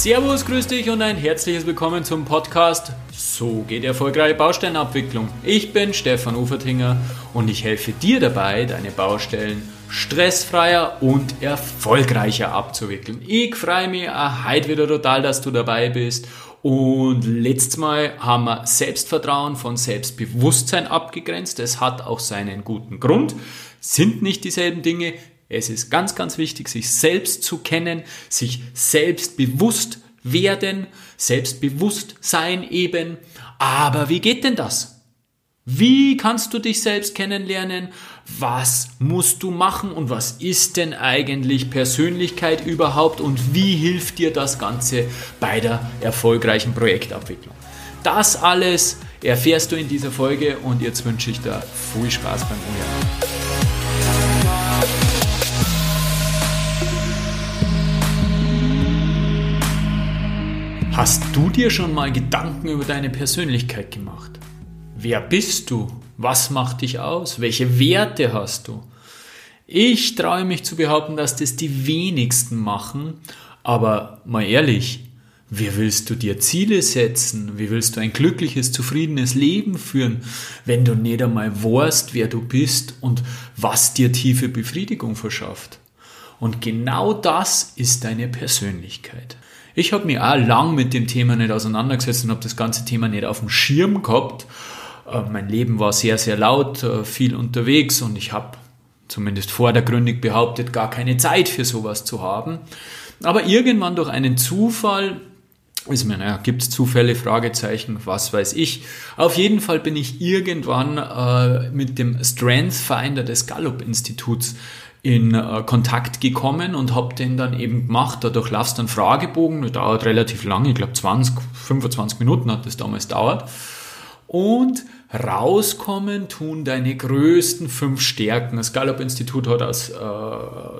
Servus, grüß dich und ein herzliches Willkommen zum Podcast So geht erfolgreiche Baustellenabwicklung. Ich bin Stefan Ufertinger und ich helfe dir dabei, deine Baustellen stressfreier und erfolgreicher abzuwickeln. Ich freue mich heute wieder total, dass du dabei bist. Und letztes Mal haben wir Selbstvertrauen von Selbstbewusstsein abgegrenzt. Es hat auch seinen guten Grund. Sind nicht dieselben Dinge, es ist ganz, ganz wichtig, sich selbst zu kennen, sich selbst bewusst werden, selbstbewusst sein eben. Aber wie geht denn das? Wie kannst du dich selbst kennenlernen? Was musst du machen und was ist denn eigentlich Persönlichkeit überhaupt und wie hilft dir das Ganze bei der erfolgreichen Projektabwicklung? Das alles erfährst du in dieser Folge und jetzt wünsche ich dir viel Spaß beim Umhören. Hast du dir schon mal Gedanken über deine Persönlichkeit gemacht? Wer bist du? Was macht dich aus? Welche Werte hast du? Ich traue mich zu behaupten, dass das die wenigsten machen, aber mal ehrlich, wie willst du dir Ziele setzen? Wie willst du ein glückliches, zufriedenes Leben führen, wenn du nicht einmal weißt, wer du bist und was dir tiefe Befriedigung verschafft? Und genau das ist deine Persönlichkeit. Ich habe mich auch lang mit dem Thema nicht auseinandergesetzt und habe das ganze Thema nicht auf dem Schirm gehabt. Äh, mein Leben war sehr, sehr laut, äh, viel unterwegs und ich habe zumindest vordergründig behauptet, gar keine Zeit für sowas zu haben. Aber irgendwann durch einen Zufall, ist mir, naja, gibt es Zufälle, Fragezeichen, was weiß ich. Auf jeden Fall bin ich irgendwann äh, mit dem Strength Finder des Gallup-Instituts in äh, Kontakt gekommen und habe den dann eben gemacht. Dadurch laufst einen Fragebogen, der dauert relativ lange, ich glaube 20, 25 Minuten hat das damals dauert. Und rauskommen tun deine größten fünf Stärken. Das Gallup-Institut hat aus äh,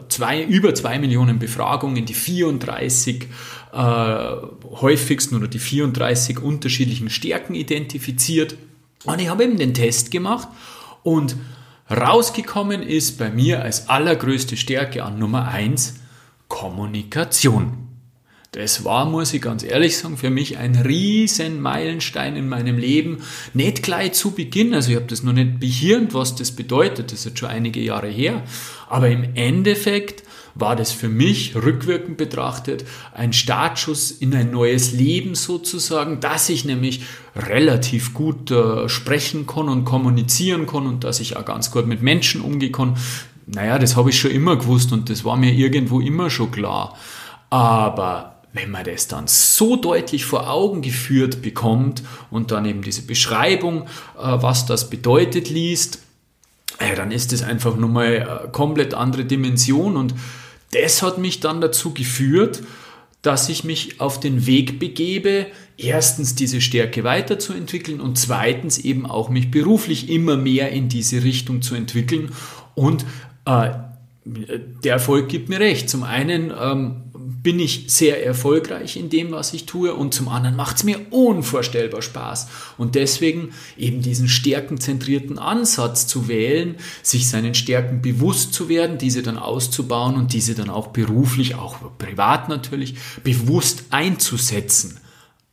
zwei, über zwei Millionen Befragungen die 34 äh, häufigsten oder die 34 unterschiedlichen Stärken identifiziert. Und ich habe eben den Test gemacht und Rausgekommen ist bei mir als allergrößte Stärke an Nummer eins Kommunikation. Das war, muss ich ganz ehrlich sagen, für mich ein riesen Meilenstein in meinem Leben. Nicht gleich zu Beginn, also ich habe das noch nicht behirnt, was das bedeutet, das ist jetzt schon einige Jahre her. Aber im Endeffekt war das für mich rückwirkend betrachtet ein Startschuss in ein neues Leben sozusagen, dass ich nämlich relativ gut äh, sprechen kann und kommunizieren kann und dass ich auch ganz gut mit Menschen umgehen kann. Naja, das habe ich schon immer gewusst und das war mir irgendwo immer schon klar. Aber wenn man das dann so deutlich vor Augen geführt bekommt und dann eben diese Beschreibung, äh, was das bedeutet, liest, ja, dann ist das einfach nochmal eine komplett andere Dimension und das hat mich dann dazu geführt, dass ich mich auf den Weg begebe, erstens diese Stärke weiterzuentwickeln und zweitens eben auch mich beruflich immer mehr in diese Richtung zu entwickeln. Und äh, der Erfolg gibt mir recht. Zum einen ähm, bin ich sehr erfolgreich in dem, was ich tue und zum anderen macht es mir unvorstellbar Spaß. Und deswegen eben diesen stärkenzentrierten Ansatz zu wählen, sich seinen Stärken bewusst zu werden, diese dann auszubauen und diese dann auch beruflich, auch privat natürlich, bewusst einzusetzen.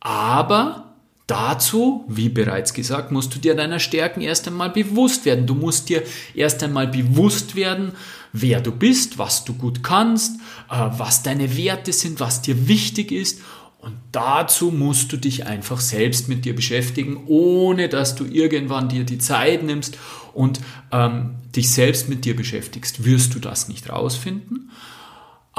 Aber Dazu, wie bereits gesagt, musst du dir deiner Stärken erst einmal bewusst werden. Du musst dir erst einmal bewusst werden, wer du bist, was du gut kannst, äh, was deine Werte sind, was dir wichtig ist. Und dazu musst du dich einfach selbst mit dir beschäftigen, ohne dass du irgendwann dir die Zeit nimmst und ähm, dich selbst mit dir beschäftigst. Wirst du das nicht rausfinden?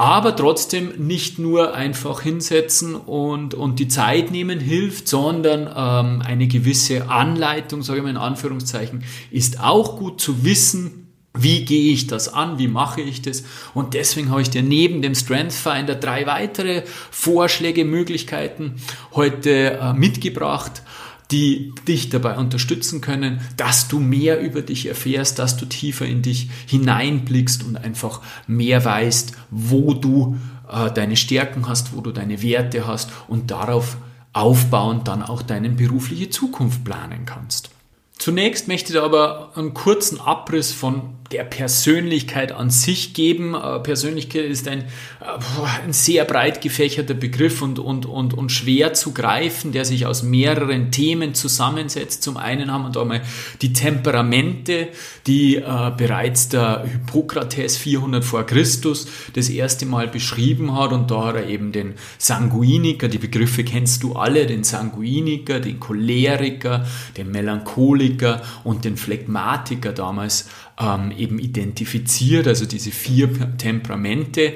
Aber trotzdem nicht nur einfach hinsetzen und, und die Zeit nehmen hilft, sondern ähm, eine gewisse Anleitung, sage ich mal in Anführungszeichen, ist auch gut zu wissen, wie gehe ich das an? Wie mache ich das? Und deswegen habe ich dir neben dem Strength Finder drei weitere Vorschläge, Möglichkeiten heute äh, mitgebracht, die dich dabei unterstützen können, dass du mehr über dich erfährst, dass du tiefer in dich hineinblickst und einfach mehr weißt, wo du äh, deine Stärken hast, wo du deine Werte hast und darauf aufbauend dann auch deine berufliche Zukunft planen kannst. Zunächst möchte ich aber einen kurzen Abriss von der Persönlichkeit an sich geben. Äh, Persönlichkeit ist ein, äh, ein sehr breit gefächerter Begriff und, und, und, und schwer zu greifen, der sich aus mehreren Themen zusammensetzt. Zum einen haben wir da mal die Temperamente, die äh, bereits der Hippokrates 400 vor Christus das erste Mal beschrieben hat und da hat er eben den Sanguiniker, die Begriffe kennst du alle, den Sanguiniker, den Choleriker, den Melancholiker und den Phlegmatiker damals ähm, eben identifiziert, also diese vier Temperamente.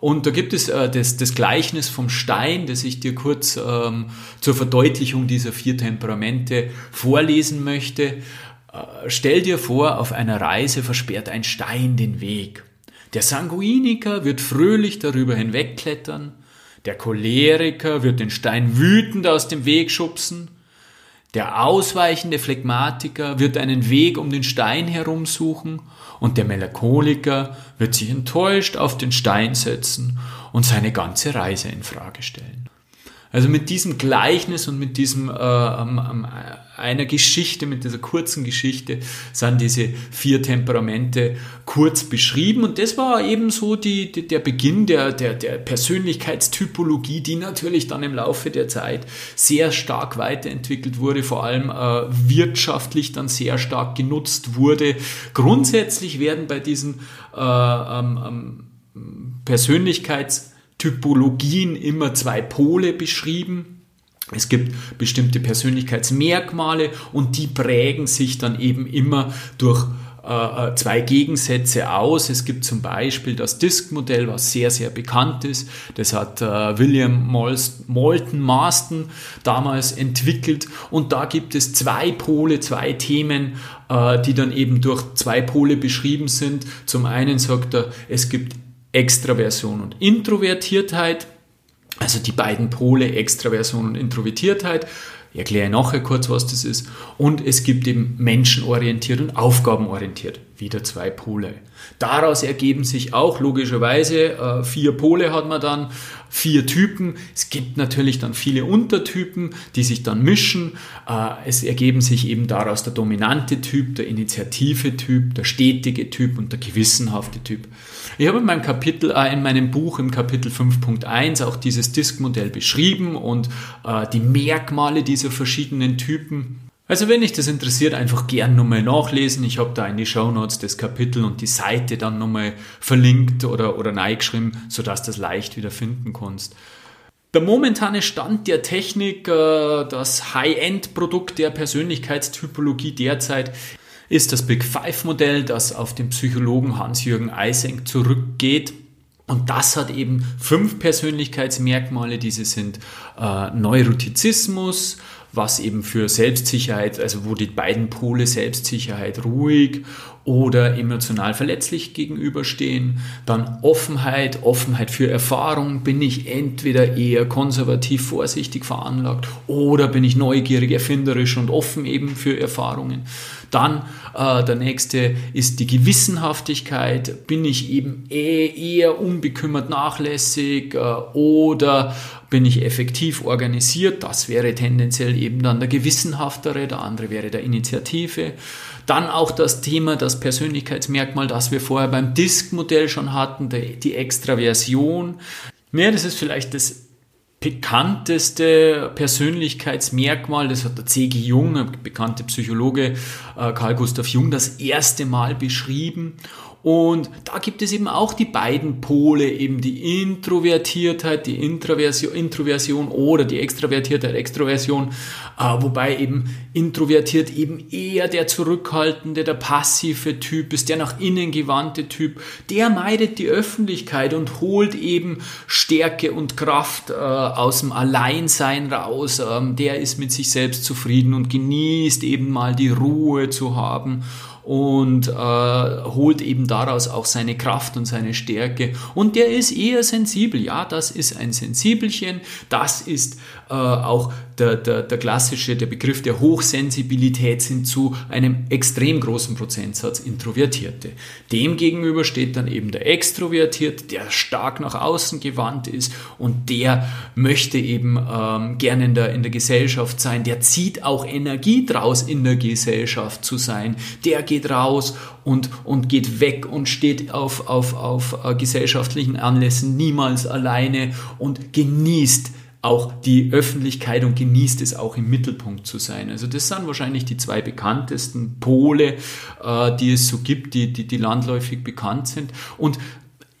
Und da gibt es äh, das, das Gleichnis vom Stein, das ich dir kurz ähm, zur Verdeutlichung dieser vier Temperamente vorlesen möchte. Äh, stell dir vor, auf einer Reise versperrt ein Stein den Weg. Der Sanguiniker wird fröhlich darüber hinwegklettern, der Choleriker wird den Stein wütend aus dem Weg schubsen, der ausweichende Phlegmatiker wird einen Weg um den Stein herumsuchen und der Melancholiker wird sich enttäuscht auf den Stein setzen und seine ganze Reise in Frage stellen. Also mit diesem Gleichnis und mit diesem äh, einer Geschichte, mit dieser kurzen Geschichte, sind diese vier Temperamente kurz beschrieben. Und das war eben so die, die, der Beginn der, der, der Persönlichkeitstypologie, die natürlich dann im Laufe der Zeit sehr stark weiterentwickelt wurde, vor allem äh, wirtschaftlich dann sehr stark genutzt wurde. Grundsätzlich werden bei diesen äh, ähm, Persönlichkeits Typologien immer zwei Pole beschrieben. Es gibt bestimmte Persönlichkeitsmerkmale und die prägen sich dann eben immer durch äh, äh, zwei Gegensätze aus. Es gibt zum Beispiel das Disk-Modell, was sehr, sehr bekannt ist. Das hat äh, William Moulton Marston damals entwickelt. Und da gibt es zwei Pole, zwei Themen, die dann eben durch zwei Pole beschrieben sind. Zum einen sagt er, es gibt Extraversion und Introvertiertheit, also die beiden Pole Extraversion und Introvertiertheit. Ich erkläre nachher kurz, was das ist. Und es gibt eben menschenorientiert und aufgabenorientiert. Wieder zwei Pole. Daraus ergeben sich auch logischerweise äh, vier Pole hat man dann, vier Typen. Es gibt natürlich dann viele Untertypen, die sich dann mischen. Äh, es ergeben sich eben daraus der dominante Typ, der initiative Typ, der stetige Typ und der gewissenhafte Typ. Ich habe in meinem Kapitel, äh, in meinem Buch im Kapitel 5.1 auch dieses Disk-Modell beschrieben und äh, die Merkmale dieser verschiedenen Typen. Also wenn dich das interessiert, einfach gern nochmal nachlesen. Ich habe da in die Show Notes das Kapitel und die Seite dann nochmal verlinkt oder, oder reingeschrieben, sodass du das leicht wieder finden kannst. Der momentane Stand der Technik, äh, das High-End-Produkt der Persönlichkeitstypologie derzeit, ist das Big Five Modell, das auf den Psychologen Hans-Jürgen Eysenck zurückgeht. Und das hat eben fünf Persönlichkeitsmerkmale. Diese sind äh, Neurotizismus, was eben für Selbstsicherheit, also wo die beiden Pole Selbstsicherheit ruhig oder emotional verletzlich gegenüberstehen. Dann Offenheit, Offenheit für Erfahrung. Bin ich entweder eher konservativ, vorsichtig veranlagt oder bin ich neugierig, erfinderisch und offen eben für Erfahrungen. Dann äh, der nächste ist die Gewissenhaftigkeit. Bin ich eben eh eher unbekümmert nachlässig äh, oder bin ich effektiv organisiert? Das wäre tendenziell eben dann der gewissenhaftere, der andere wäre der Initiative. Dann auch das Thema, das Persönlichkeitsmerkmal, das wir vorher beim Disk-Modell schon hatten, die Extraversion. Ja, das ist vielleicht das bekannteste Persönlichkeitsmerkmal, das hat der C.G. Jung, ein bekannter Psychologe äh, Carl Gustav Jung, das erste Mal beschrieben. Und da gibt es eben auch die beiden Pole, eben die Introvertiertheit, die Introversion, Introversion oder die Extravertiertheit, Extroversion, äh, wobei eben introvertiert eben eher der zurückhaltende, der passive Typ ist, der nach innen gewandte Typ, der meidet die Öffentlichkeit und holt eben Stärke und Kraft äh, aus dem Alleinsein raus, ähm, der ist mit sich selbst zufrieden und genießt eben mal die Ruhe zu haben und äh, holt eben daraus auch seine Kraft und seine Stärke. Und der ist eher sensibel. Ja, das ist ein Sensibelchen. Das ist äh, auch der, der, der klassische, der Begriff der Hochsensibilität sind zu einem extrem großen Prozentsatz Introvertierte. Demgegenüber steht dann eben der Extrovertiert, der stark nach außen gewandt ist und der möchte eben ähm, gerne in der, in der Gesellschaft sein, der zieht auch Energie draus, in der Gesellschaft zu sein, der geht raus und, und geht weg und steht auf, auf, auf äh, gesellschaftlichen Anlässen niemals alleine und genießt auch die Öffentlichkeit und genießt es auch im Mittelpunkt zu sein. Also das sind wahrscheinlich die zwei bekanntesten Pole, äh, die es so gibt, die, die, die landläufig bekannt sind. Und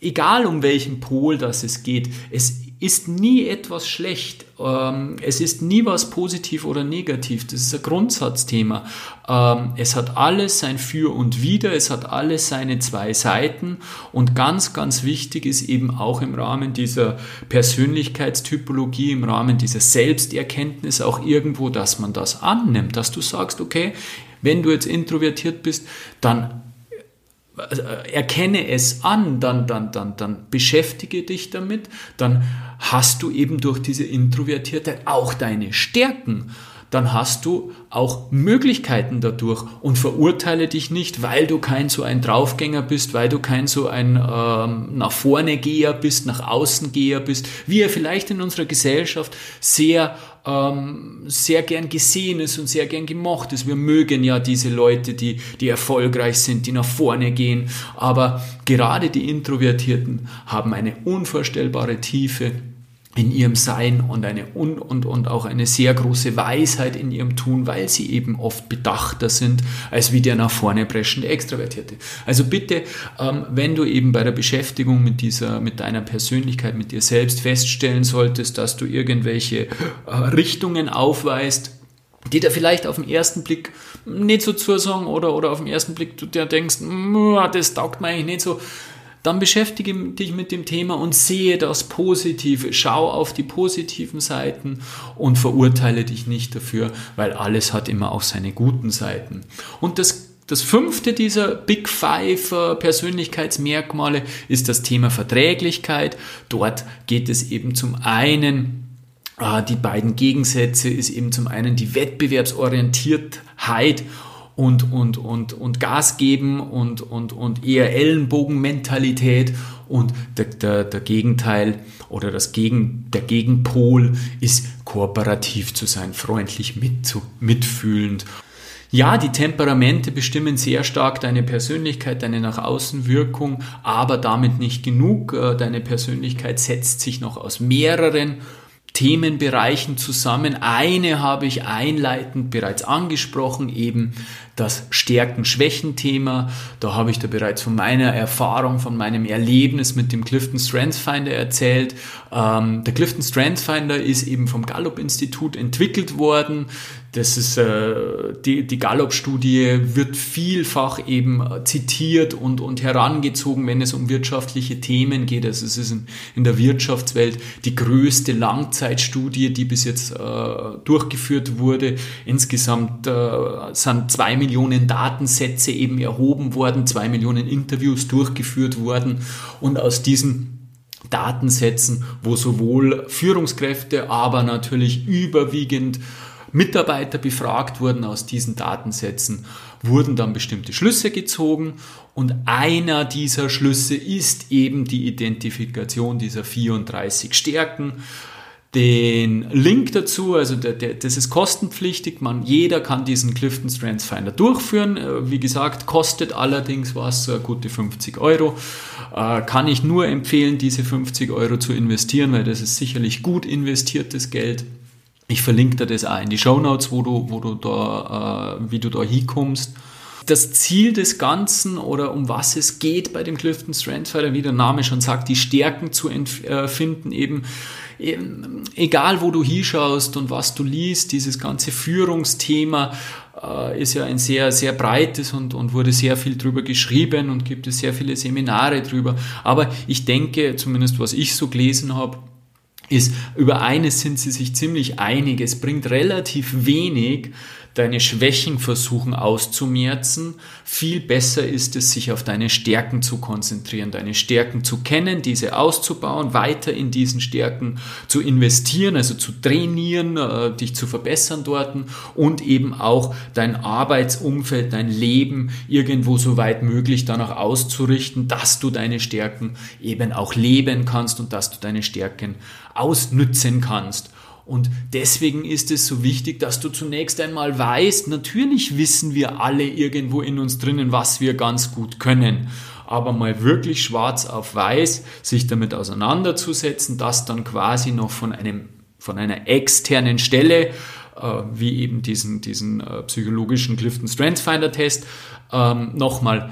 egal um welchen Pol das es geht, es ist nie etwas schlecht. Ähm, es ist nie was positiv oder negativ. Das ist ein Grundsatzthema. Ähm, es hat alles sein Für und Wider. Es hat alles seine zwei Seiten. Und ganz, ganz wichtig ist eben auch im Rahmen dieser Persönlichkeitstypologie, im Rahmen dieser Selbsterkenntnis auch irgendwo, dass man das annimmt, dass du sagst, okay, wenn du jetzt introvertiert bist, dann erkenne es an, dann, dann, dann, dann beschäftige dich damit, dann hast du eben durch diese Introvertiertheit auch deine Stärken. Dann hast du auch Möglichkeiten dadurch und verurteile dich nicht, weil du kein so ein Draufgänger bist, weil du kein so ein ähm, nach vorne Geher bist, nach außen Geher bist, wie er vielleicht in unserer Gesellschaft sehr ähm, sehr gern gesehen ist und sehr gern gemocht ist. Wir mögen ja diese Leute, die, die erfolgreich sind, die nach vorne gehen. Aber gerade die Introvertierten haben eine unvorstellbare Tiefe in ihrem Sein und eine und, und, und auch eine sehr große Weisheit in ihrem Tun, weil sie eben oft bedachter sind als wie der nach vorne preschende Extravertierte. Also bitte, ähm, wenn du eben bei der Beschäftigung mit dieser, mit deiner Persönlichkeit, mit dir selbst feststellen solltest, dass du irgendwelche äh, Richtungen aufweist, die da vielleicht auf den ersten Blick nicht so zusagen oder, oder auf den ersten Blick du dir denkst, das taugt mir eigentlich nicht so, dann beschäftige dich mit dem Thema und sehe das Positive. Schau auf die positiven Seiten und verurteile dich nicht dafür, weil alles hat immer auch seine guten Seiten. Und das das fünfte dieser Big Five äh, Persönlichkeitsmerkmale ist das Thema Verträglichkeit. Dort geht es eben zum einen äh, die beiden Gegensätze ist eben zum einen die Wettbewerbsorientiertheit und, und, und, und Gas geben und, und, und eher Ellenbogenmentalität und der, der, der Gegenteil oder das Gegen, der Gegenpol ist kooperativ zu sein, freundlich mit, mitfühlend. Ja, die Temperamente bestimmen sehr stark deine Persönlichkeit, deine nach außen Wirkung, aber damit nicht genug. Äh, deine Persönlichkeit setzt sich noch aus mehreren Themenbereichen zusammen. Eine habe ich einleitend bereits angesprochen, eben das Stärken-Schwächen-Thema. Da habe ich da bereits von meiner Erfahrung, von meinem Erlebnis mit dem Clifton Strengths Finder erzählt. Ähm, der Clifton Strengths Finder ist eben vom Gallup-Institut entwickelt worden. Das ist äh, die, die Gallup-Studie wird vielfach eben zitiert und, und herangezogen, wenn es um wirtschaftliche Themen geht. Also es ist in, in der Wirtschaftswelt die größte Langzeitstudie, die bis jetzt äh, durchgeführt wurde. Insgesamt äh, sind zwei Millionen Datensätze eben erhoben worden, zwei Millionen Interviews durchgeführt worden und aus diesen Datensätzen, wo sowohl Führungskräfte, aber natürlich überwiegend Mitarbeiter befragt wurden aus diesen Datensätzen, wurden dann bestimmte Schlüsse gezogen und einer dieser Schlüsse ist eben die Identifikation dieser 34 Stärken. Den Link dazu, also der, der, das ist kostenpflichtig, man, jeder kann diesen Clifton Strengths Finder durchführen. Äh, wie gesagt, kostet allerdings was, gute 50 Euro. Äh, kann ich nur empfehlen, diese 50 Euro zu investieren, weil das ist sicherlich gut investiertes Geld. Ich verlinke dir das auch in die Show Notes, wo du, wo du da, äh, wie du da hinkommst. Das Ziel des Ganzen oder um was es geht bei dem Clifton Strength Fighter, wie der Name schon sagt, die Stärken zu finden, eben, eben egal wo du hinschaust und was du liest, dieses ganze Führungsthema äh, ist ja ein sehr, sehr breites und, und wurde sehr viel drüber geschrieben und gibt es sehr viele Seminare drüber. Aber ich denke, zumindest was ich so gelesen habe, ist, über eines sind sie sich ziemlich einig. Es bringt relativ wenig, deine Schwächen versuchen auszumerzen. Viel besser ist es, sich auf deine Stärken zu konzentrieren, deine Stärken zu kennen, diese auszubauen, weiter in diesen Stärken zu investieren, also zu trainieren, äh, dich zu verbessern dort und eben auch dein Arbeitsumfeld, dein Leben irgendwo so weit möglich danach auszurichten, dass du deine Stärken eben auch leben kannst und dass du deine Stärken ausnützen kannst. Und deswegen ist es so wichtig, dass du zunächst einmal weißt, natürlich wissen wir alle irgendwo in uns drinnen, was wir ganz gut können. Aber mal wirklich schwarz auf weiß sich damit auseinanderzusetzen, das dann quasi noch von einem, von einer externen Stelle, äh, wie eben diesen, diesen äh, psychologischen Clifton Strengths Finder Test, ähm, nochmal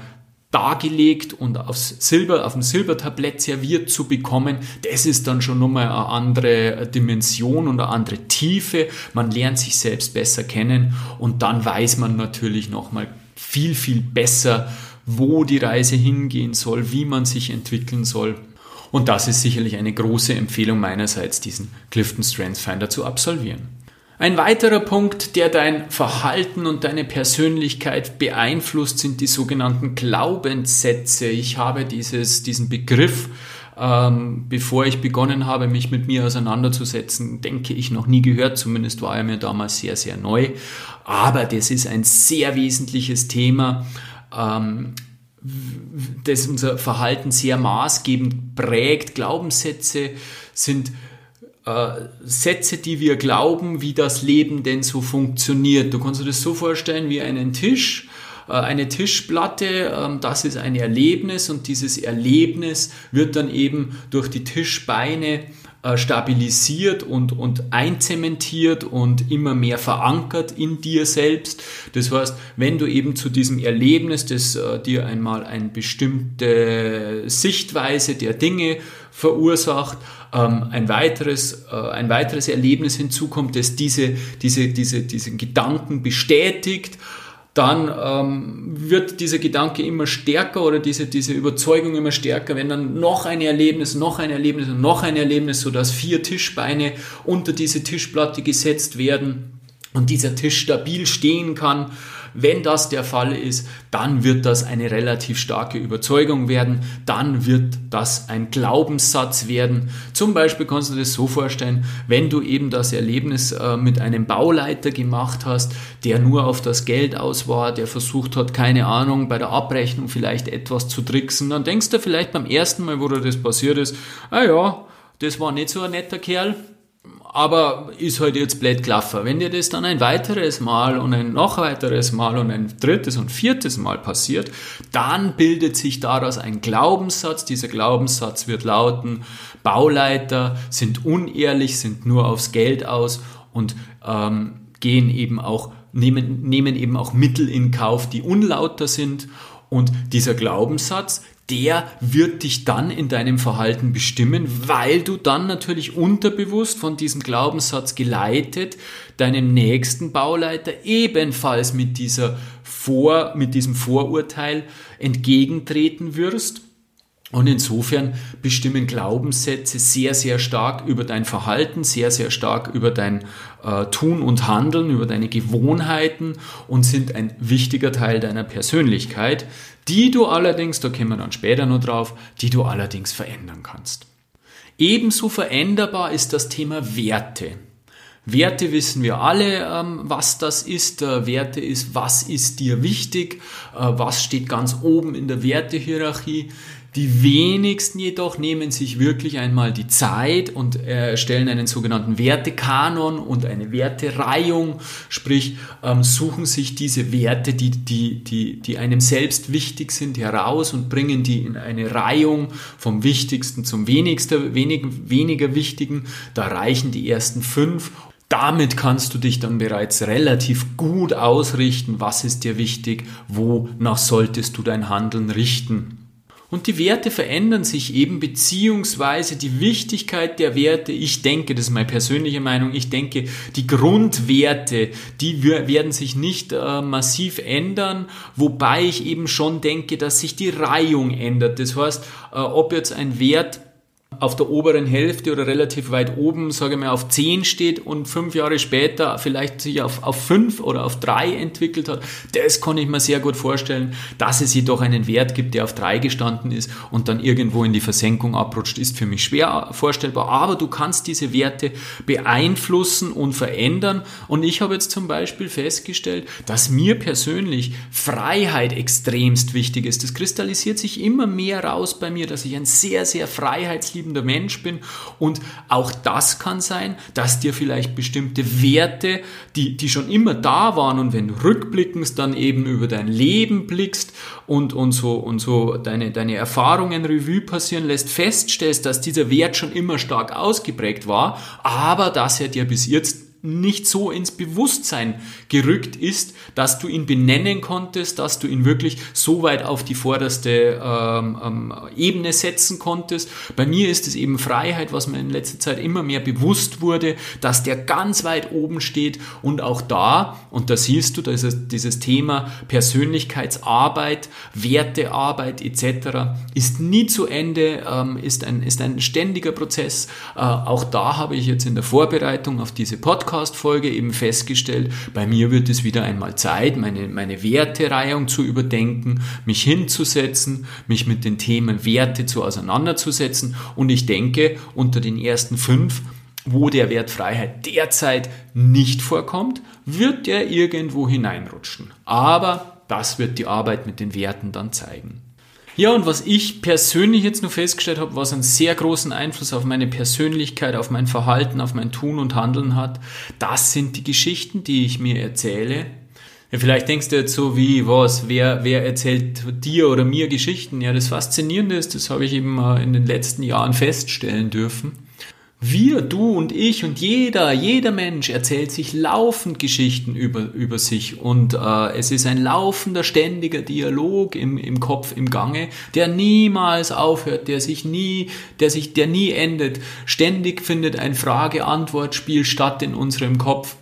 dargelegt und aufs Silber, auf dem Silbertablett serviert zu bekommen, das ist dann schon nochmal eine andere Dimension und eine andere Tiefe. Man lernt sich selbst besser kennen und dann weiß man natürlich nochmal viel, viel besser, wo die Reise hingehen soll, wie man sich entwickeln soll. Und das ist sicherlich eine große Empfehlung meinerseits, diesen Clifton Strengths Finder zu absolvieren. Ein weiterer Punkt, der dein Verhalten und deine Persönlichkeit beeinflusst, sind die sogenannten Glaubenssätze. Ich habe dieses, diesen Begriff, ähm, bevor ich begonnen habe, mich mit mir auseinanderzusetzen, denke ich, noch nie gehört. Zumindest war er mir damals sehr, sehr neu. Aber das ist ein sehr wesentliches Thema. Ähm, das unser Verhalten sehr maßgebend prägt. Glaubenssätze sind äh, Sätze, die wir glauben, wie das Leben denn so funktioniert. Du kannst dir das so vorstellen wie einen Tisch, äh, eine Tischplatte, ähm, das ist ein Erlebnis und dieses Erlebnis wird dann eben durch die Tischbeine äh, stabilisiert und, und einzementiert und immer mehr verankert in dir selbst. Das heißt, wenn du eben zu diesem Erlebnis, das äh, dir einmal eine bestimmte Sichtweise der Dinge verursacht, ähm, ein, weiteres, äh, ein weiteres Erlebnis hinzukommt, das diese, diese, diese, diesen Gedanken bestätigt, dann ähm, wird dieser Gedanke immer stärker oder diese, diese Überzeugung immer stärker, wenn dann noch ein Erlebnis, noch ein Erlebnis und noch ein Erlebnis, sodass vier Tischbeine unter diese Tischplatte gesetzt werden und dieser Tisch stabil stehen kann wenn das der Fall ist, dann wird das eine relativ starke Überzeugung werden, dann wird das ein Glaubenssatz werden. Zum Beispiel kannst du dir das so vorstellen, wenn du eben das Erlebnis äh, mit einem Bauleiter gemacht hast, der nur auf das Geld aus war, der versucht hat, keine Ahnung, bei der Abrechnung vielleicht etwas zu tricksen, dann denkst du vielleicht beim ersten Mal, wo dir das passiert ist, ah ja, das war nicht so ein netter Kerl, aber ist halt jetzt blöd gelaufen. Wenn dir das dann ein weiteres Mal und ein noch weiteres Mal und ein drittes und viertes Mal passiert, dann bildet sich daraus ein Glaubenssatz. Dieser Glaubenssatz wird lauten, Bauleiter sind unehrlich, sind nur aufs Geld aus und ähm, gehen eben auch, nehmen, nehmen eben auch Mittel in Kauf, die unlauter sind. Und dieser Glaubenssatz, der wird dich dann in deinem Verhalten bestimmen, weil du dann natürlich unterbewusst von diesem Glaubenssatz geleitet deinem nächsten Bauleiter ebenfalls mit dieser Vor, mit diesem Vorurteil entgegentreten wirst. Und insofern bestimmen Glaubenssätze sehr, sehr stark über dein Verhalten, sehr, sehr stark über dein äh, Tun und Handeln, über deine Gewohnheiten und sind ein wichtiger Teil deiner Persönlichkeit, die du allerdings, da kommen wir dann später noch drauf, die du allerdings verändern kannst. Ebenso veränderbar ist das Thema Werte. Werte wissen wir alle, ähm, was das ist. Werte ist, was ist dir wichtig, äh, was steht ganz oben in der Wertehierarchie. Die wenigsten jedoch nehmen sich wirklich einmal die Zeit und erstellen einen sogenannten Wertekanon und eine Wertereihung, sprich ähm, suchen sich diese Werte, die, die, die, die einem selbst wichtig sind, heraus und bringen die in eine Reihung vom wichtigsten zum wenigsten, wenig, weniger wichtigen. Da reichen die ersten fünf damit kannst du dich dann bereits relativ gut ausrichten, was ist dir wichtig, wonach solltest du dein Handeln richten. Und die Werte verändern sich eben, beziehungsweise die Wichtigkeit der Werte, ich denke, das ist meine persönliche Meinung, ich denke, die Grundwerte, die werden sich nicht äh, massiv ändern, wobei ich eben schon denke, dass sich die Reihung ändert. Das heißt, äh, ob jetzt ein Wert auf der oberen Hälfte oder relativ weit oben, sage ich mal, auf 10 steht und fünf Jahre später vielleicht sich auf, auf 5 oder auf 3 entwickelt hat, das kann ich mir sehr gut vorstellen. Dass es jedoch einen Wert gibt, der auf 3 gestanden ist und dann irgendwo in die Versenkung abrutscht, ist für mich schwer vorstellbar. Aber du kannst diese Werte beeinflussen und verändern. Und ich habe jetzt zum Beispiel festgestellt, dass mir persönlich Freiheit extremst wichtig ist. Das kristallisiert sich immer mehr raus bei mir, dass ich ein sehr, sehr freiheitsliebender friedensliebender Mensch bin. Und auch das kann sein, dass dir vielleicht bestimmte Werte, die, die schon immer da waren und wenn du rückblickend dann eben über dein Leben blickst und, und so, und so deine, deine Erfahrungen Revue passieren lässt, feststellst, dass dieser Wert schon immer stark ausgeprägt war, aber dass er dir bis jetzt nicht so ins Bewusstsein gerückt ist, dass du ihn benennen konntest, dass du ihn wirklich so weit auf die vorderste ähm, ähm, Ebene setzen konntest. Bei mir ist es eben Freiheit, was mir in letzter Zeit immer mehr bewusst wurde, dass der ganz weit oben steht und auch da, und da siehst du, da ist dieses Thema Persönlichkeitsarbeit, Wertearbeit etc. ist nie zu Ende, ähm, ist, ein, ist ein ständiger Prozess. Äh, auch da habe ich jetzt in der Vorbereitung auf diese Podcast Podcast-Folge eben festgestellt, bei mir wird es wieder einmal Zeit, meine, meine Wertereihung zu überdenken, mich hinzusetzen, mich mit den Themen Werte zu auseinanderzusetzen. Und ich denke, unter den ersten fünf wo der Wert Freiheit derzeit nicht vorkommt, wird der irgendwo hineinrutschen. Aber das wird die Arbeit mit den Werten dann zeigen. Ja, und was ich persönlich jetzt nur festgestellt habe, was einen sehr großen Einfluss auf meine Persönlichkeit, auf mein Verhalten, auf mein Tun und Handeln hat, das sind die Geschichten, die ich mir erzähle. Ja, vielleicht denkst du jetzt so wie, was, wer, wer erzählt dir oder mir Geschichten? Ja, das Faszinierende ist, das habe ich eben in den letzten Jahren feststellen dürfen wir, du und ich und jeder, jeder Mensch erzählt sich laufend Geschichten über, über sich und äh, es ist ein laufender, ständiger Dialog im, im Kopf, im Gange, der niemals aufhört, der sich nie, der sich, der nie endet. Ständig findet ein Frage-Antwort-Spiel statt in unserem Kopf.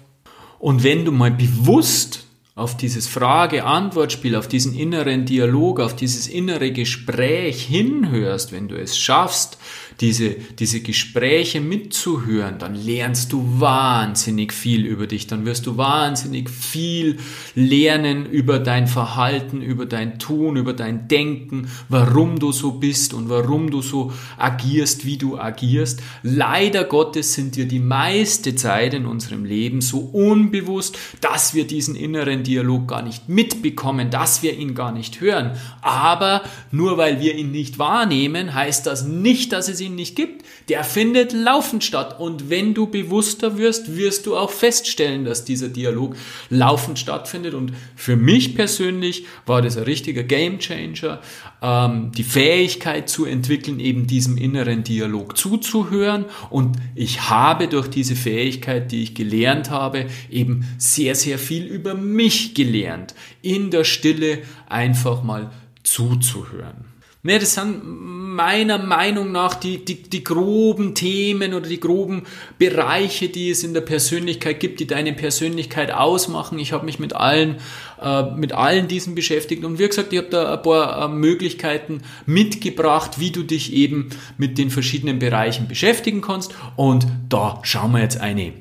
Und wenn du mal bewusst auf dieses Frage-Antwort-Spiel, auf diesen inneren Dialog, auf dieses innere Gespräch hinhörst, wenn du es schaffst, diese, diese Gespräche mitzuhören, dann lernst du wahnsinnig viel über dich, dann wirst du wahnsinnig viel lernen über dein Verhalten, über dein Tun, über dein Denken, warum du so bist und warum du so agierst, wie du agierst. Leider Gottes sind dir die meiste Zeit in unserem Leben so unbewusst, dass wir diesen inneren Dialog gar nicht mitbekommen, dass wir ihn gar nicht hören. Aber nur weil wir ihn nicht wahrnehmen, heißt das nicht, dass es ihn nicht gibt. Der findet laufend statt. Und wenn du bewusster wirst, wirst du auch feststellen, dass dieser Dialog laufend stattfindet. Und für mich persönlich war das ein richtiger Gamechanger, ähm, die Fähigkeit zu entwickeln, eben diesem inneren Dialog zuzuhören. Und ich habe durch diese Fähigkeit, die ich gelernt habe, eben sehr, sehr viel über mich gelernt. In der Stille einfach mal zuzuhören. Ne, das sind meiner Meinung nach die, die, die groben Themen oder die groben Bereiche, die es in der Persönlichkeit gibt, die deine Persönlichkeit ausmachen. Ich habe mich mit allen, äh, mit allen diesen beschäftigt und wie gesagt, ich habe da ein paar äh, Möglichkeiten mitgebracht, wie du dich eben mit den verschiedenen Bereichen beschäftigen kannst. Und da schauen wir jetzt eine.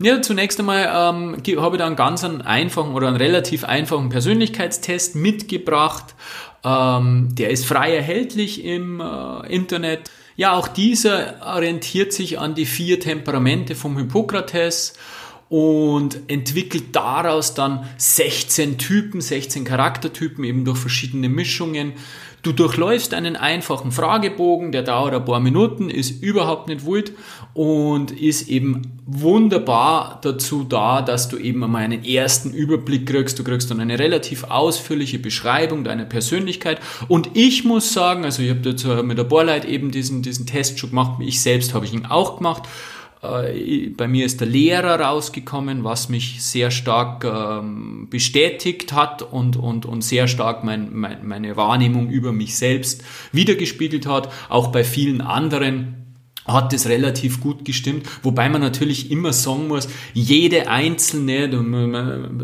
Ja, zunächst einmal ähm, habe ich da einen ganz einfachen oder einen relativ einfachen Persönlichkeitstest mitgebracht. Ähm, der ist frei erhältlich im äh, Internet. Ja, auch dieser orientiert sich an die vier Temperamente vom Hippokrates und entwickelt daraus dann 16 Typen, 16 Charaktertypen eben durch verschiedene Mischungen. Du durchläufst einen einfachen Fragebogen, der dauert ein paar Minuten, ist überhaupt nicht wild und ist eben wunderbar dazu da, dass du eben einmal einen ersten Überblick kriegst. Du kriegst dann eine relativ ausführliche Beschreibung deiner Persönlichkeit. Und ich muss sagen, also ich habe dazu mit der Bohrleit eben diesen, diesen Test schon gemacht, ich selbst habe ich ihn auch gemacht. Äh, bei mir ist der Lehrer rausgekommen, was mich sehr stark ähm, bestätigt hat und, und, und sehr stark mein, mein, meine Wahrnehmung über mich selbst wiedergespiegelt hat. Auch bei vielen anderen hat es relativ gut gestimmt, wobei man natürlich immer sagen muss, jede einzelne,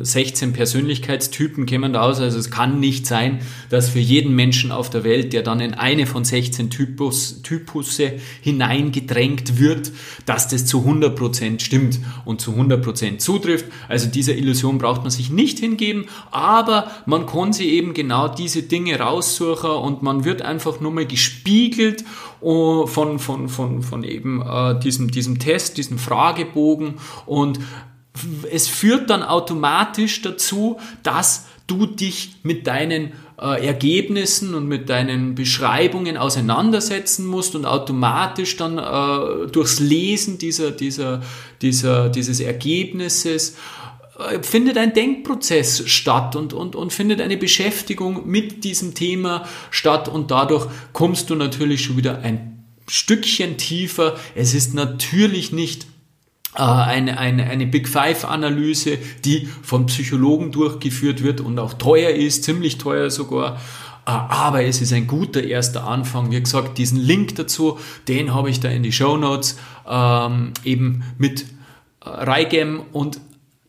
16 Persönlichkeitstypen kämen da aus, also es kann nicht sein, dass für jeden Menschen auf der Welt, der dann in eine von 16 Typus, Typusse hineingedrängt wird, dass das zu 100% stimmt und zu 100% zutrifft. Also dieser Illusion braucht man sich nicht hingeben, aber man kann sich eben genau diese Dinge raussuchen und man wird einfach nur mal gespiegelt von, von, von, von eben äh, diesem, diesem Test, diesem Fragebogen. Und es führt dann automatisch dazu, dass du dich mit deinen äh, Ergebnissen und mit deinen Beschreibungen auseinandersetzen musst und automatisch dann äh, durchs Lesen dieser, dieser, dieser, dieses Ergebnisses findet ein Denkprozess statt und, und, und findet eine Beschäftigung mit diesem Thema statt und dadurch kommst du natürlich schon wieder ein Stückchen tiefer. Es ist natürlich nicht äh, eine, eine, eine Big Five-Analyse, die vom Psychologen durchgeführt wird und auch teuer ist, ziemlich teuer sogar. Äh, aber es ist ein guter erster Anfang. Wie gesagt, diesen Link dazu, den habe ich da in die Show Notes ähm, eben mit äh, reingegeben und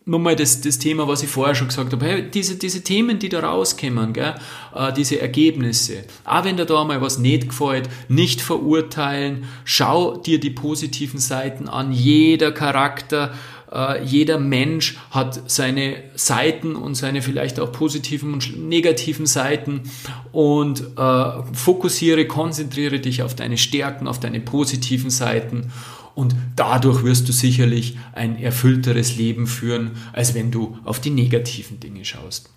nochmal das, das Thema, was ich vorher schon gesagt habe, hey, diese, diese Themen, die da rauskommen, gell, äh, diese Ergebnisse, auch wenn dir da mal was nicht gefällt, nicht verurteilen, schau dir die positiven Seiten an, jeder Charakter, äh, jeder Mensch hat seine Seiten und seine vielleicht auch positiven und negativen Seiten. Und äh, fokussiere, konzentriere dich auf deine Stärken, auf deine positiven Seiten und dadurch wirst du sicherlich ein erfüllteres Leben führen, als wenn du auf die negativen Dinge schaust.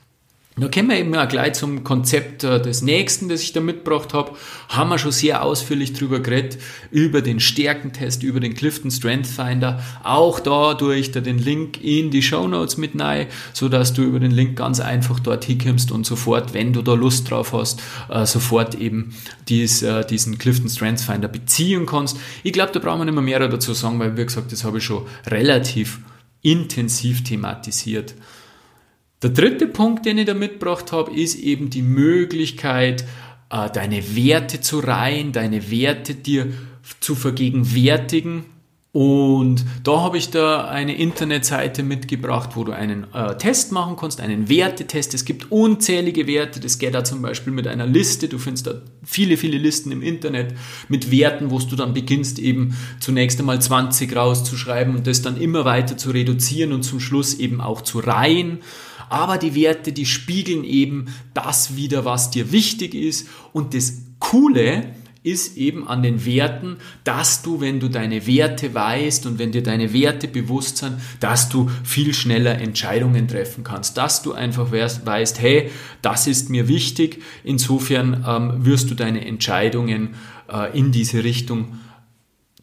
Da kommen wir eben auch gleich zum Konzept äh, des nächsten, das ich da mitgebracht habe. Haben wir schon sehr ausführlich drüber geredet, über den Stärkentest, über den Clifton Strength Finder. Auch da durch da den Link in die Show Notes mit rein, so dass du über den Link ganz einfach dort hinkommst und sofort, wenn du da Lust drauf hast, äh, sofort eben dies, äh, diesen Clifton Strength Finder beziehen kannst. Ich glaube, da brauchen wir nicht mehr mehr dazu sagen, weil wie gesagt, das habe ich schon relativ intensiv thematisiert. Der dritte Punkt, den ich da mitgebracht habe, ist eben die Möglichkeit, äh, deine Werte zu reihen, deine Werte dir zu vergegenwärtigen. Und da habe ich da eine Internetseite mitgebracht, wo du einen äh, Test machen kannst, einen Wertetest. Es gibt unzählige Werte. Das geht da zum Beispiel mit einer Liste. Du findest da viele, viele Listen im Internet mit Werten, wo du dann beginnst, eben zunächst einmal 20 rauszuschreiben und das dann immer weiter zu reduzieren und zum Schluss eben auch zu reihen aber die Werte, die spiegeln eben das wieder, was dir wichtig ist. Und das Coole ist eben an den Werten, dass du, wenn du deine Werte weißt und wenn dir deine Werte bewusst sind, dass du viel schneller Entscheidungen treffen kannst, dass du einfach weißt, hey, das ist mir wichtig. Insofern ähm, wirst du deine Entscheidungen äh, in diese Richtung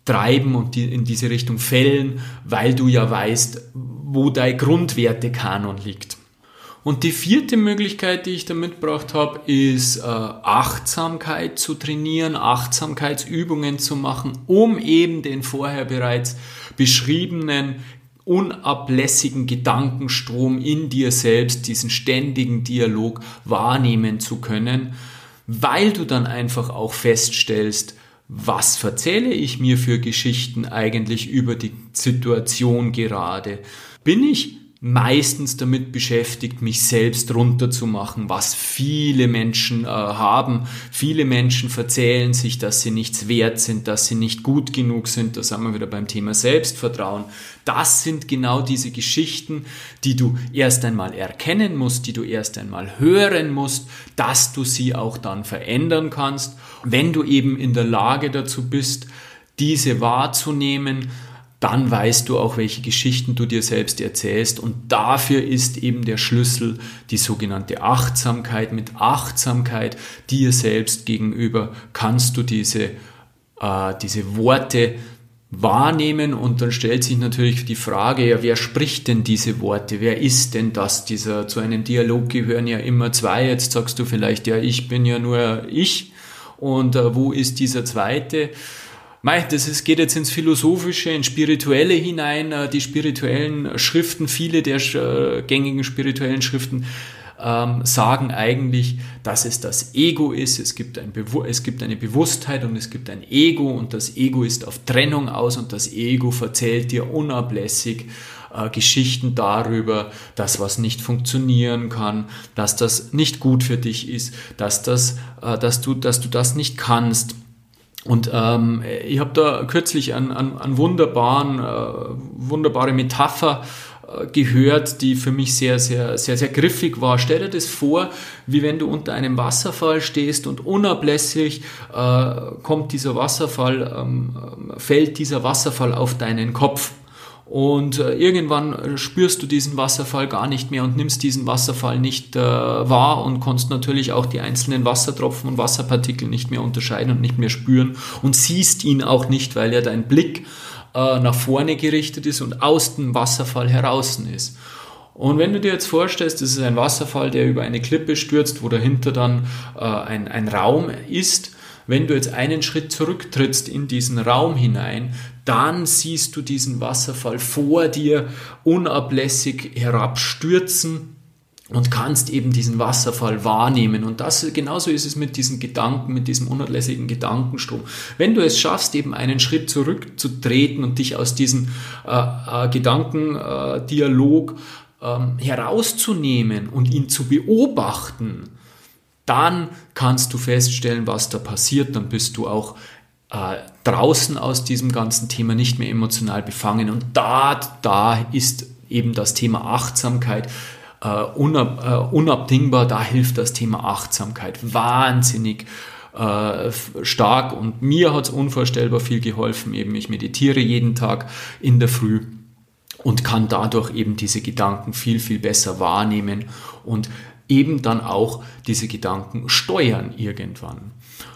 treiben und die, in diese Richtung fällen, weil du ja weißt, wo dein Grundwertekanon liegt. Und die vierte Möglichkeit, die ich da mitgebracht habe, ist äh, Achtsamkeit zu trainieren, Achtsamkeitsübungen zu machen, um eben den vorher bereits beschriebenen unablässigen Gedankenstrom in dir selbst, diesen ständigen Dialog wahrnehmen zu können, weil du dann einfach auch feststellst, was verzähle ich mir für Geschichten eigentlich über die Situation gerade? Bin ich meistens damit beschäftigt, mich selbst runterzumachen, was viele Menschen äh, haben. Viele Menschen verzählen sich, dass sie nichts wert sind, dass sie nicht gut genug sind. Da sind wir wieder beim Thema Selbstvertrauen. Das sind genau diese Geschichten, die du erst einmal erkennen musst, die du erst einmal hören musst, dass du sie auch dann verändern kannst. Wenn du eben in der Lage dazu bist, diese wahrzunehmen, dann weißt du auch, welche Geschichten du dir selbst erzählst. Und dafür ist eben der Schlüssel die sogenannte Achtsamkeit. Mit Achtsamkeit dir selbst gegenüber kannst du diese, äh, diese Worte wahrnehmen und dann stellt sich natürlich die Frage, ja, wer spricht denn diese Worte? Wer ist denn das? Dieser, zu einem Dialog gehören ja immer zwei. Jetzt sagst du vielleicht, ja, ich bin ja nur ich. Und äh, wo ist dieser zweite? Mei, das ist, geht jetzt ins Philosophische, ins Spirituelle hinein. Äh, die spirituellen Schriften, viele der äh, gängigen spirituellen Schriften ähm, sagen eigentlich, dass es das Ego ist. Es gibt, ein es gibt eine Bewusstheit und es gibt ein Ego und das Ego ist auf Trennung aus und das Ego verzählt dir unablässig äh, Geschichten darüber, dass was nicht funktionieren kann, dass das nicht gut für dich ist, dass, das, dass, du, dass du das nicht kannst und ähm, ich habe da kürzlich einen, einen, einen wunderbaren, äh, wunderbare Metapher äh, gehört, die für mich sehr, sehr, sehr, sehr griffig war. Stell dir das vor, wie wenn du unter einem Wasserfall stehst und unablässig äh, kommt dieser Wasserfall, ähm, fällt dieser Wasserfall auf deinen Kopf. Und äh, irgendwann äh, spürst du diesen Wasserfall gar nicht mehr und nimmst diesen Wasserfall nicht äh, wahr und kannst natürlich auch die einzelnen Wassertropfen und Wasserpartikel nicht mehr unterscheiden und nicht mehr spüren und siehst ihn auch nicht, weil ja dein Blick äh, nach vorne gerichtet ist und aus dem Wasserfall heraus ist. Und wenn du dir jetzt vorstellst, das ist ein Wasserfall, der über eine Klippe stürzt, wo dahinter dann äh, ein, ein Raum ist, wenn du jetzt einen Schritt zurücktrittst in diesen Raum hinein, dann siehst du diesen Wasserfall vor dir unablässig herabstürzen und kannst eben diesen Wasserfall wahrnehmen. Und das genauso ist es mit diesen Gedanken, mit diesem unablässigen Gedankenstrom. Wenn du es schaffst, eben einen Schritt zurückzutreten und dich aus diesem äh, äh, Gedankendialog äh, herauszunehmen und ihn zu beobachten, dann kannst du feststellen, was da passiert. Dann bist du auch äh, draußen aus diesem ganzen Thema nicht mehr emotional befangen. Und da, da ist eben das Thema Achtsamkeit äh, unab, äh, unabdingbar. Da hilft das Thema Achtsamkeit wahnsinnig äh, stark. Und mir hat es unvorstellbar viel geholfen. Eben, ich meditiere jeden Tag in der Früh und kann dadurch eben diese Gedanken viel, viel besser wahrnehmen und eben dann auch diese Gedanken steuern irgendwann.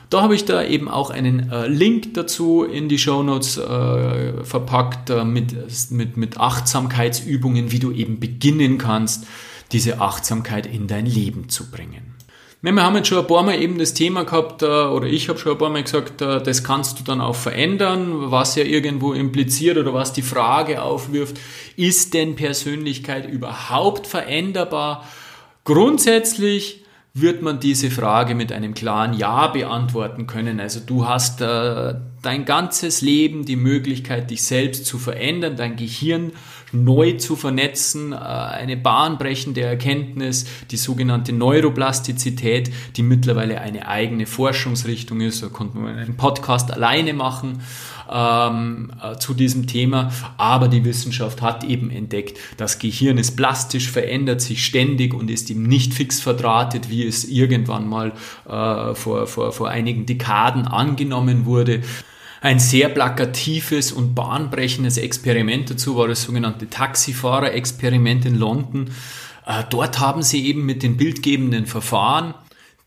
Da habe ich da eben auch einen äh, Link dazu in die Show Notes äh, verpackt äh, mit, mit, mit Achtsamkeitsübungen, wie du eben beginnen kannst, diese Achtsamkeit in dein Leben zu bringen. Wir haben jetzt schon ein paar Mal eben das Thema gehabt, äh, oder ich habe schon ein paar Mal gesagt, äh, das kannst du dann auch verändern, was ja irgendwo impliziert oder was die Frage aufwirft, ist denn Persönlichkeit überhaupt veränderbar? Grundsätzlich wird man diese Frage mit einem klaren Ja beantworten können. Also du hast äh, dein ganzes Leben die Möglichkeit, dich selbst zu verändern, dein Gehirn neu zu vernetzen, äh, eine bahnbrechende Erkenntnis, die sogenannte Neuroplastizität, die mittlerweile eine eigene Forschungsrichtung ist. Da konnte man einen Podcast alleine machen ähm, äh, zu diesem Thema. Aber die Wissenschaft hat eben entdeckt, das Gehirn ist plastisch, verändert sich ständig und ist eben nicht fix verdrahtet, wie es irgendwann mal äh, vor, vor, vor einigen Dekaden angenommen wurde. Ein sehr plakatives und bahnbrechendes Experiment dazu war das sogenannte Taxifahrer-Experiment in London. Äh, dort haben sie eben mit den bildgebenden Verfahren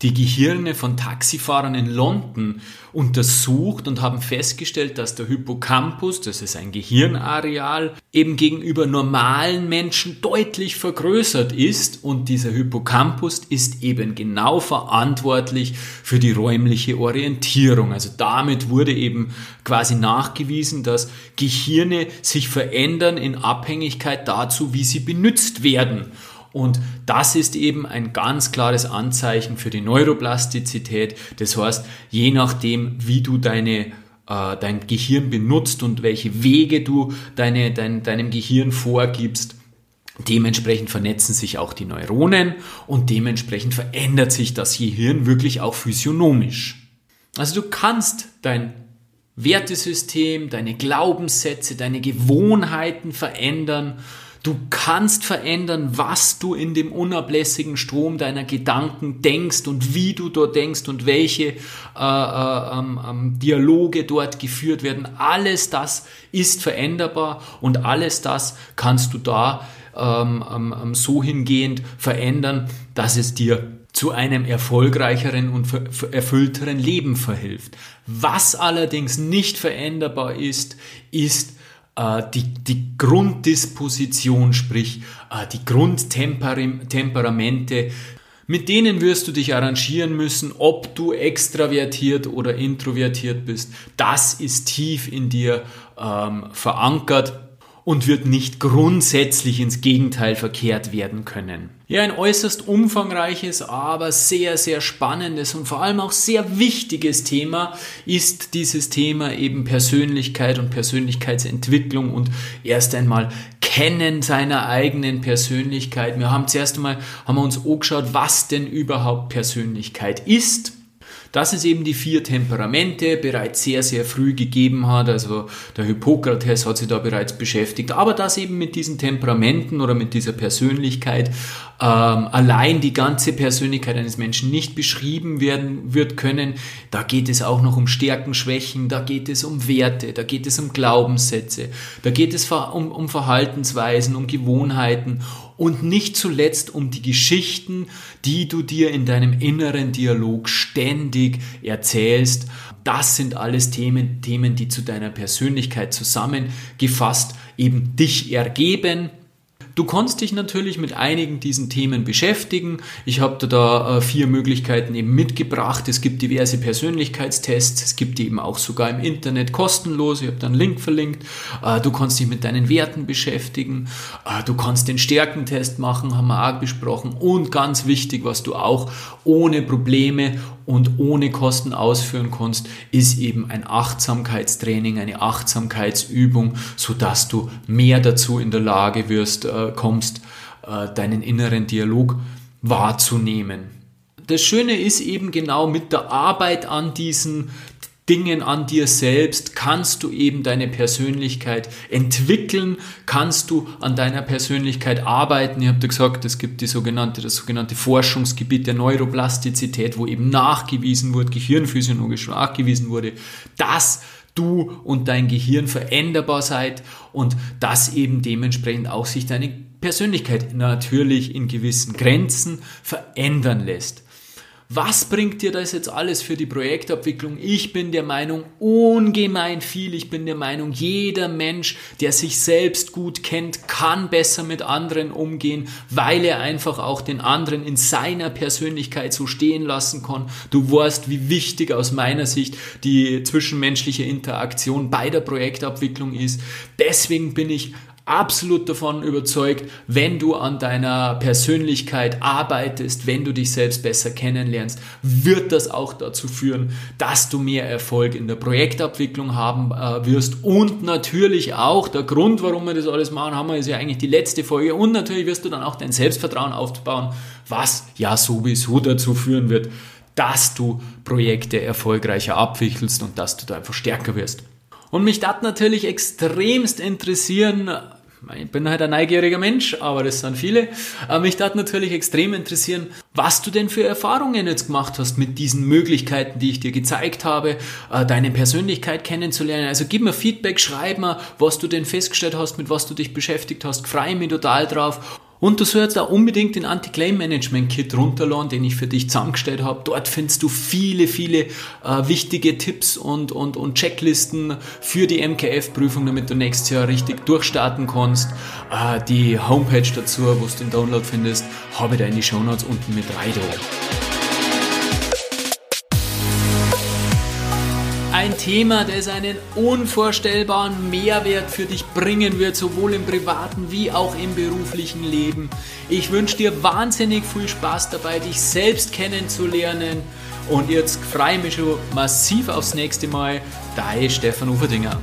die Gehirne von Taxifahrern in London untersucht und haben festgestellt, dass der Hippocampus, das ist ein Gehirnareal, eben gegenüber normalen Menschen deutlich vergrößert ist und dieser Hippocampus ist eben genau verantwortlich für die räumliche Orientierung. Also damit wurde eben quasi nachgewiesen, dass Gehirne sich verändern in Abhängigkeit dazu, wie sie benutzt werden. Und das ist eben ein ganz klares Anzeichen für die Neuroplastizität. Das heißt, je nachdem, wie du deine äh, dein Gehirn benutzt und welche Wege du deine, dein, deinem Gehirn vorgibst, Dementsprechend vernetzen sich auch die Neuronen und dementsprechend verändert sich das Gehirn wirklich auch physiognomisch. Also du kannst dein Wertesystem, deine Glaubenssätze, deine Gewohnheiten verändern Du kannst verändern, was du in dem unablässigen Strom deiner Gedanken denkst und wie du dort denkst und welche äh, äh, ähm, Dialoge dort geführt werden. Alles das ist veränderbar und alles das kannst du da ähm, ähm, so hingehend verändern, dass es dir zu einem erfolgreicheren und erfüllteren Leben verhilft. Was allerdings nicht veränderbar ist, ist die, die Grunddisposition, sprich äh, die Grundtemperamente, mit denen wirst du dich arrangieren müssen, ob du extravertiert oder introvertiert bist. Das ist tief in dir ähm, verankert und wird nicht grundsätzlich ins Gegenteil verkehrt werden können. Ja, ein äußerst umfangreiches, aber sehr, sehr spannendes und vor allem auch sehr wichtiges Thema ist dieses Thema eben Persönlichkeit und Persönlichkeitsentwicklung und erst einmal Kennen seiner eigenen Persönlichkeit. Wir haben zuerst einmal haben wir uns angeschaut, was denn überhaupt Persönlichkeit ist dass es eben die vier Temperamente bereits sehr, sehr früh gegeben hat. Also der Hippokrates hat sich da bereits beschäftigt. Aber dass eben mit diesen Temperamenten oder mit dieser Persönlichkeit ähm, allein die ganze Persönlichkeit eines Menschen nicht beschrieben werden wird können. Da geht es auch noch um Stärken, Schwächen, da geht es um Werte, da geht es um Glaubenssätze, da geht es um, um Verhaltensweisen, um Gewohnheiten und nicht zuletzt um die Geschichten, die du dir in deinem inneren Dialog ständig erzählst. Das sind alles Themen, Themen, die zu deiner Persönlichkeit zusammengefasst eben dich ergeben Du kannst dich natürlich mit einigen diesen Themen beschäftigen. Ich habe da äh, vier Möglichkeiten eben mitgebracht. Es gibt diverse Persönlichkeitstests. Es gibt eben auch sogar im Internet kostenlos. Ich habe da einen Link verlinkt. Äh, du kannst dich mit deinen Werten beschäftigen. Äh, du kannst den Stärkentest machen, haben wir auch besprochen. Und ganz wichtig, was du auch ohne Probleme und ohne Kosten ausführen kannst, ist eben ein Achtsamkeitstraining, eine Achtsamkeitsübung, sodass du mehr dazu in der Lage wirst, äh, kommst, äh, deinen inneren Dialog wahrzunehmen. Das Schöne ist eben genau mit der Arbeit an diesen Dingen an dir selbst kannst du eben deine Persönlichkeit entwickeln, kannst du an deiner Persönlichkeit arbeiten. Ich habe gesagt, es gibt die sogenannte, das sogenannte Forschungsgebiet der Neuroplastizität, wo eben nachgewiesen wurde, gehirnphysiologisch nachgewiesen wurde, dass du und dein Gehirn veränderbar seid und dass eben dementsprechend auch sich deine Persönlichkeit natürlich in gewissen Grenzen verändern lässt. Was bringt dir das jetzt alles für die Projektabwicklung? Ich bin der Meinung, ungemein viel. Ich bin der Meinung, jeder Mensch, der sich selbst gut kennt, kann besser mit anderen umgehen, weil er einfach auch den anderen in seiner Persönlichkeit so stehen lassen kann. Du weißt, wie wichtig aus meiner Sicht die zwischenmenschliche Interaktion bei der Projektabwicklung ist. Deswegen bin ich absolut davon überzeugt, wenn du an deiner Persönlichkeit arbeitest, wenn du dich selbst besser kennenlernst, wird das auch dazu führen, dass du mehr Erfolg in der Projektabwicklung haben äh, wirst und natürlich auch der Grund, warum wir das alles machen, haben wir ist ja eigentlich die letzte Folge und natürlich wirst du dann auch dein Selbstvertrauen aufbauen, was ja sowieso dazu führen wird, dass du Projekte erfolgreicher abwickelst und dass du da einfach stärker wirst. Und mich das natürlich extremst interessieren, ich bin halt ein neugieriger Mensch, aber das sind viele. Äh, mich darf natürlich extrem interessieren, was du denn für Erfahrungen jetzt gemacht hast mit diesen Möglichkeiten, die ich dir gezeigt habe, äh, deine Persönlichkeit kennenzulernen. Also gib mir Feedback, schreib mir, was du denn festgestellt hast, mit was du dich beschäftigt hast. Freue mich total drauf. Und du sollst da unbedingt den Anti-Claim-Management-Kit runterladen, den ich für dich zusammengestellt habe. Dort findest du viele, viele äh, wichtige Tipps und, und, und Checklisten für die MKF-Prüfung, damit du nächstes Jahr richtig durchstarten kannst. Äh, die Homepage dazu, wo du den Download findest, habe ich da in die Shownotes unten mit rein. Ein Thema, das einen unvorstellbaren Mehrwert für dich bringen wird, sowohl im privaten wie auch im beruflichen Leben. Ich wünsche dir wahnsinnig viel Spaß dabei, dich selbst kennenzulernen. Und jetzt freue ich mich schon massiv aufs nächste Mal. Dein Stefan Uferdinger.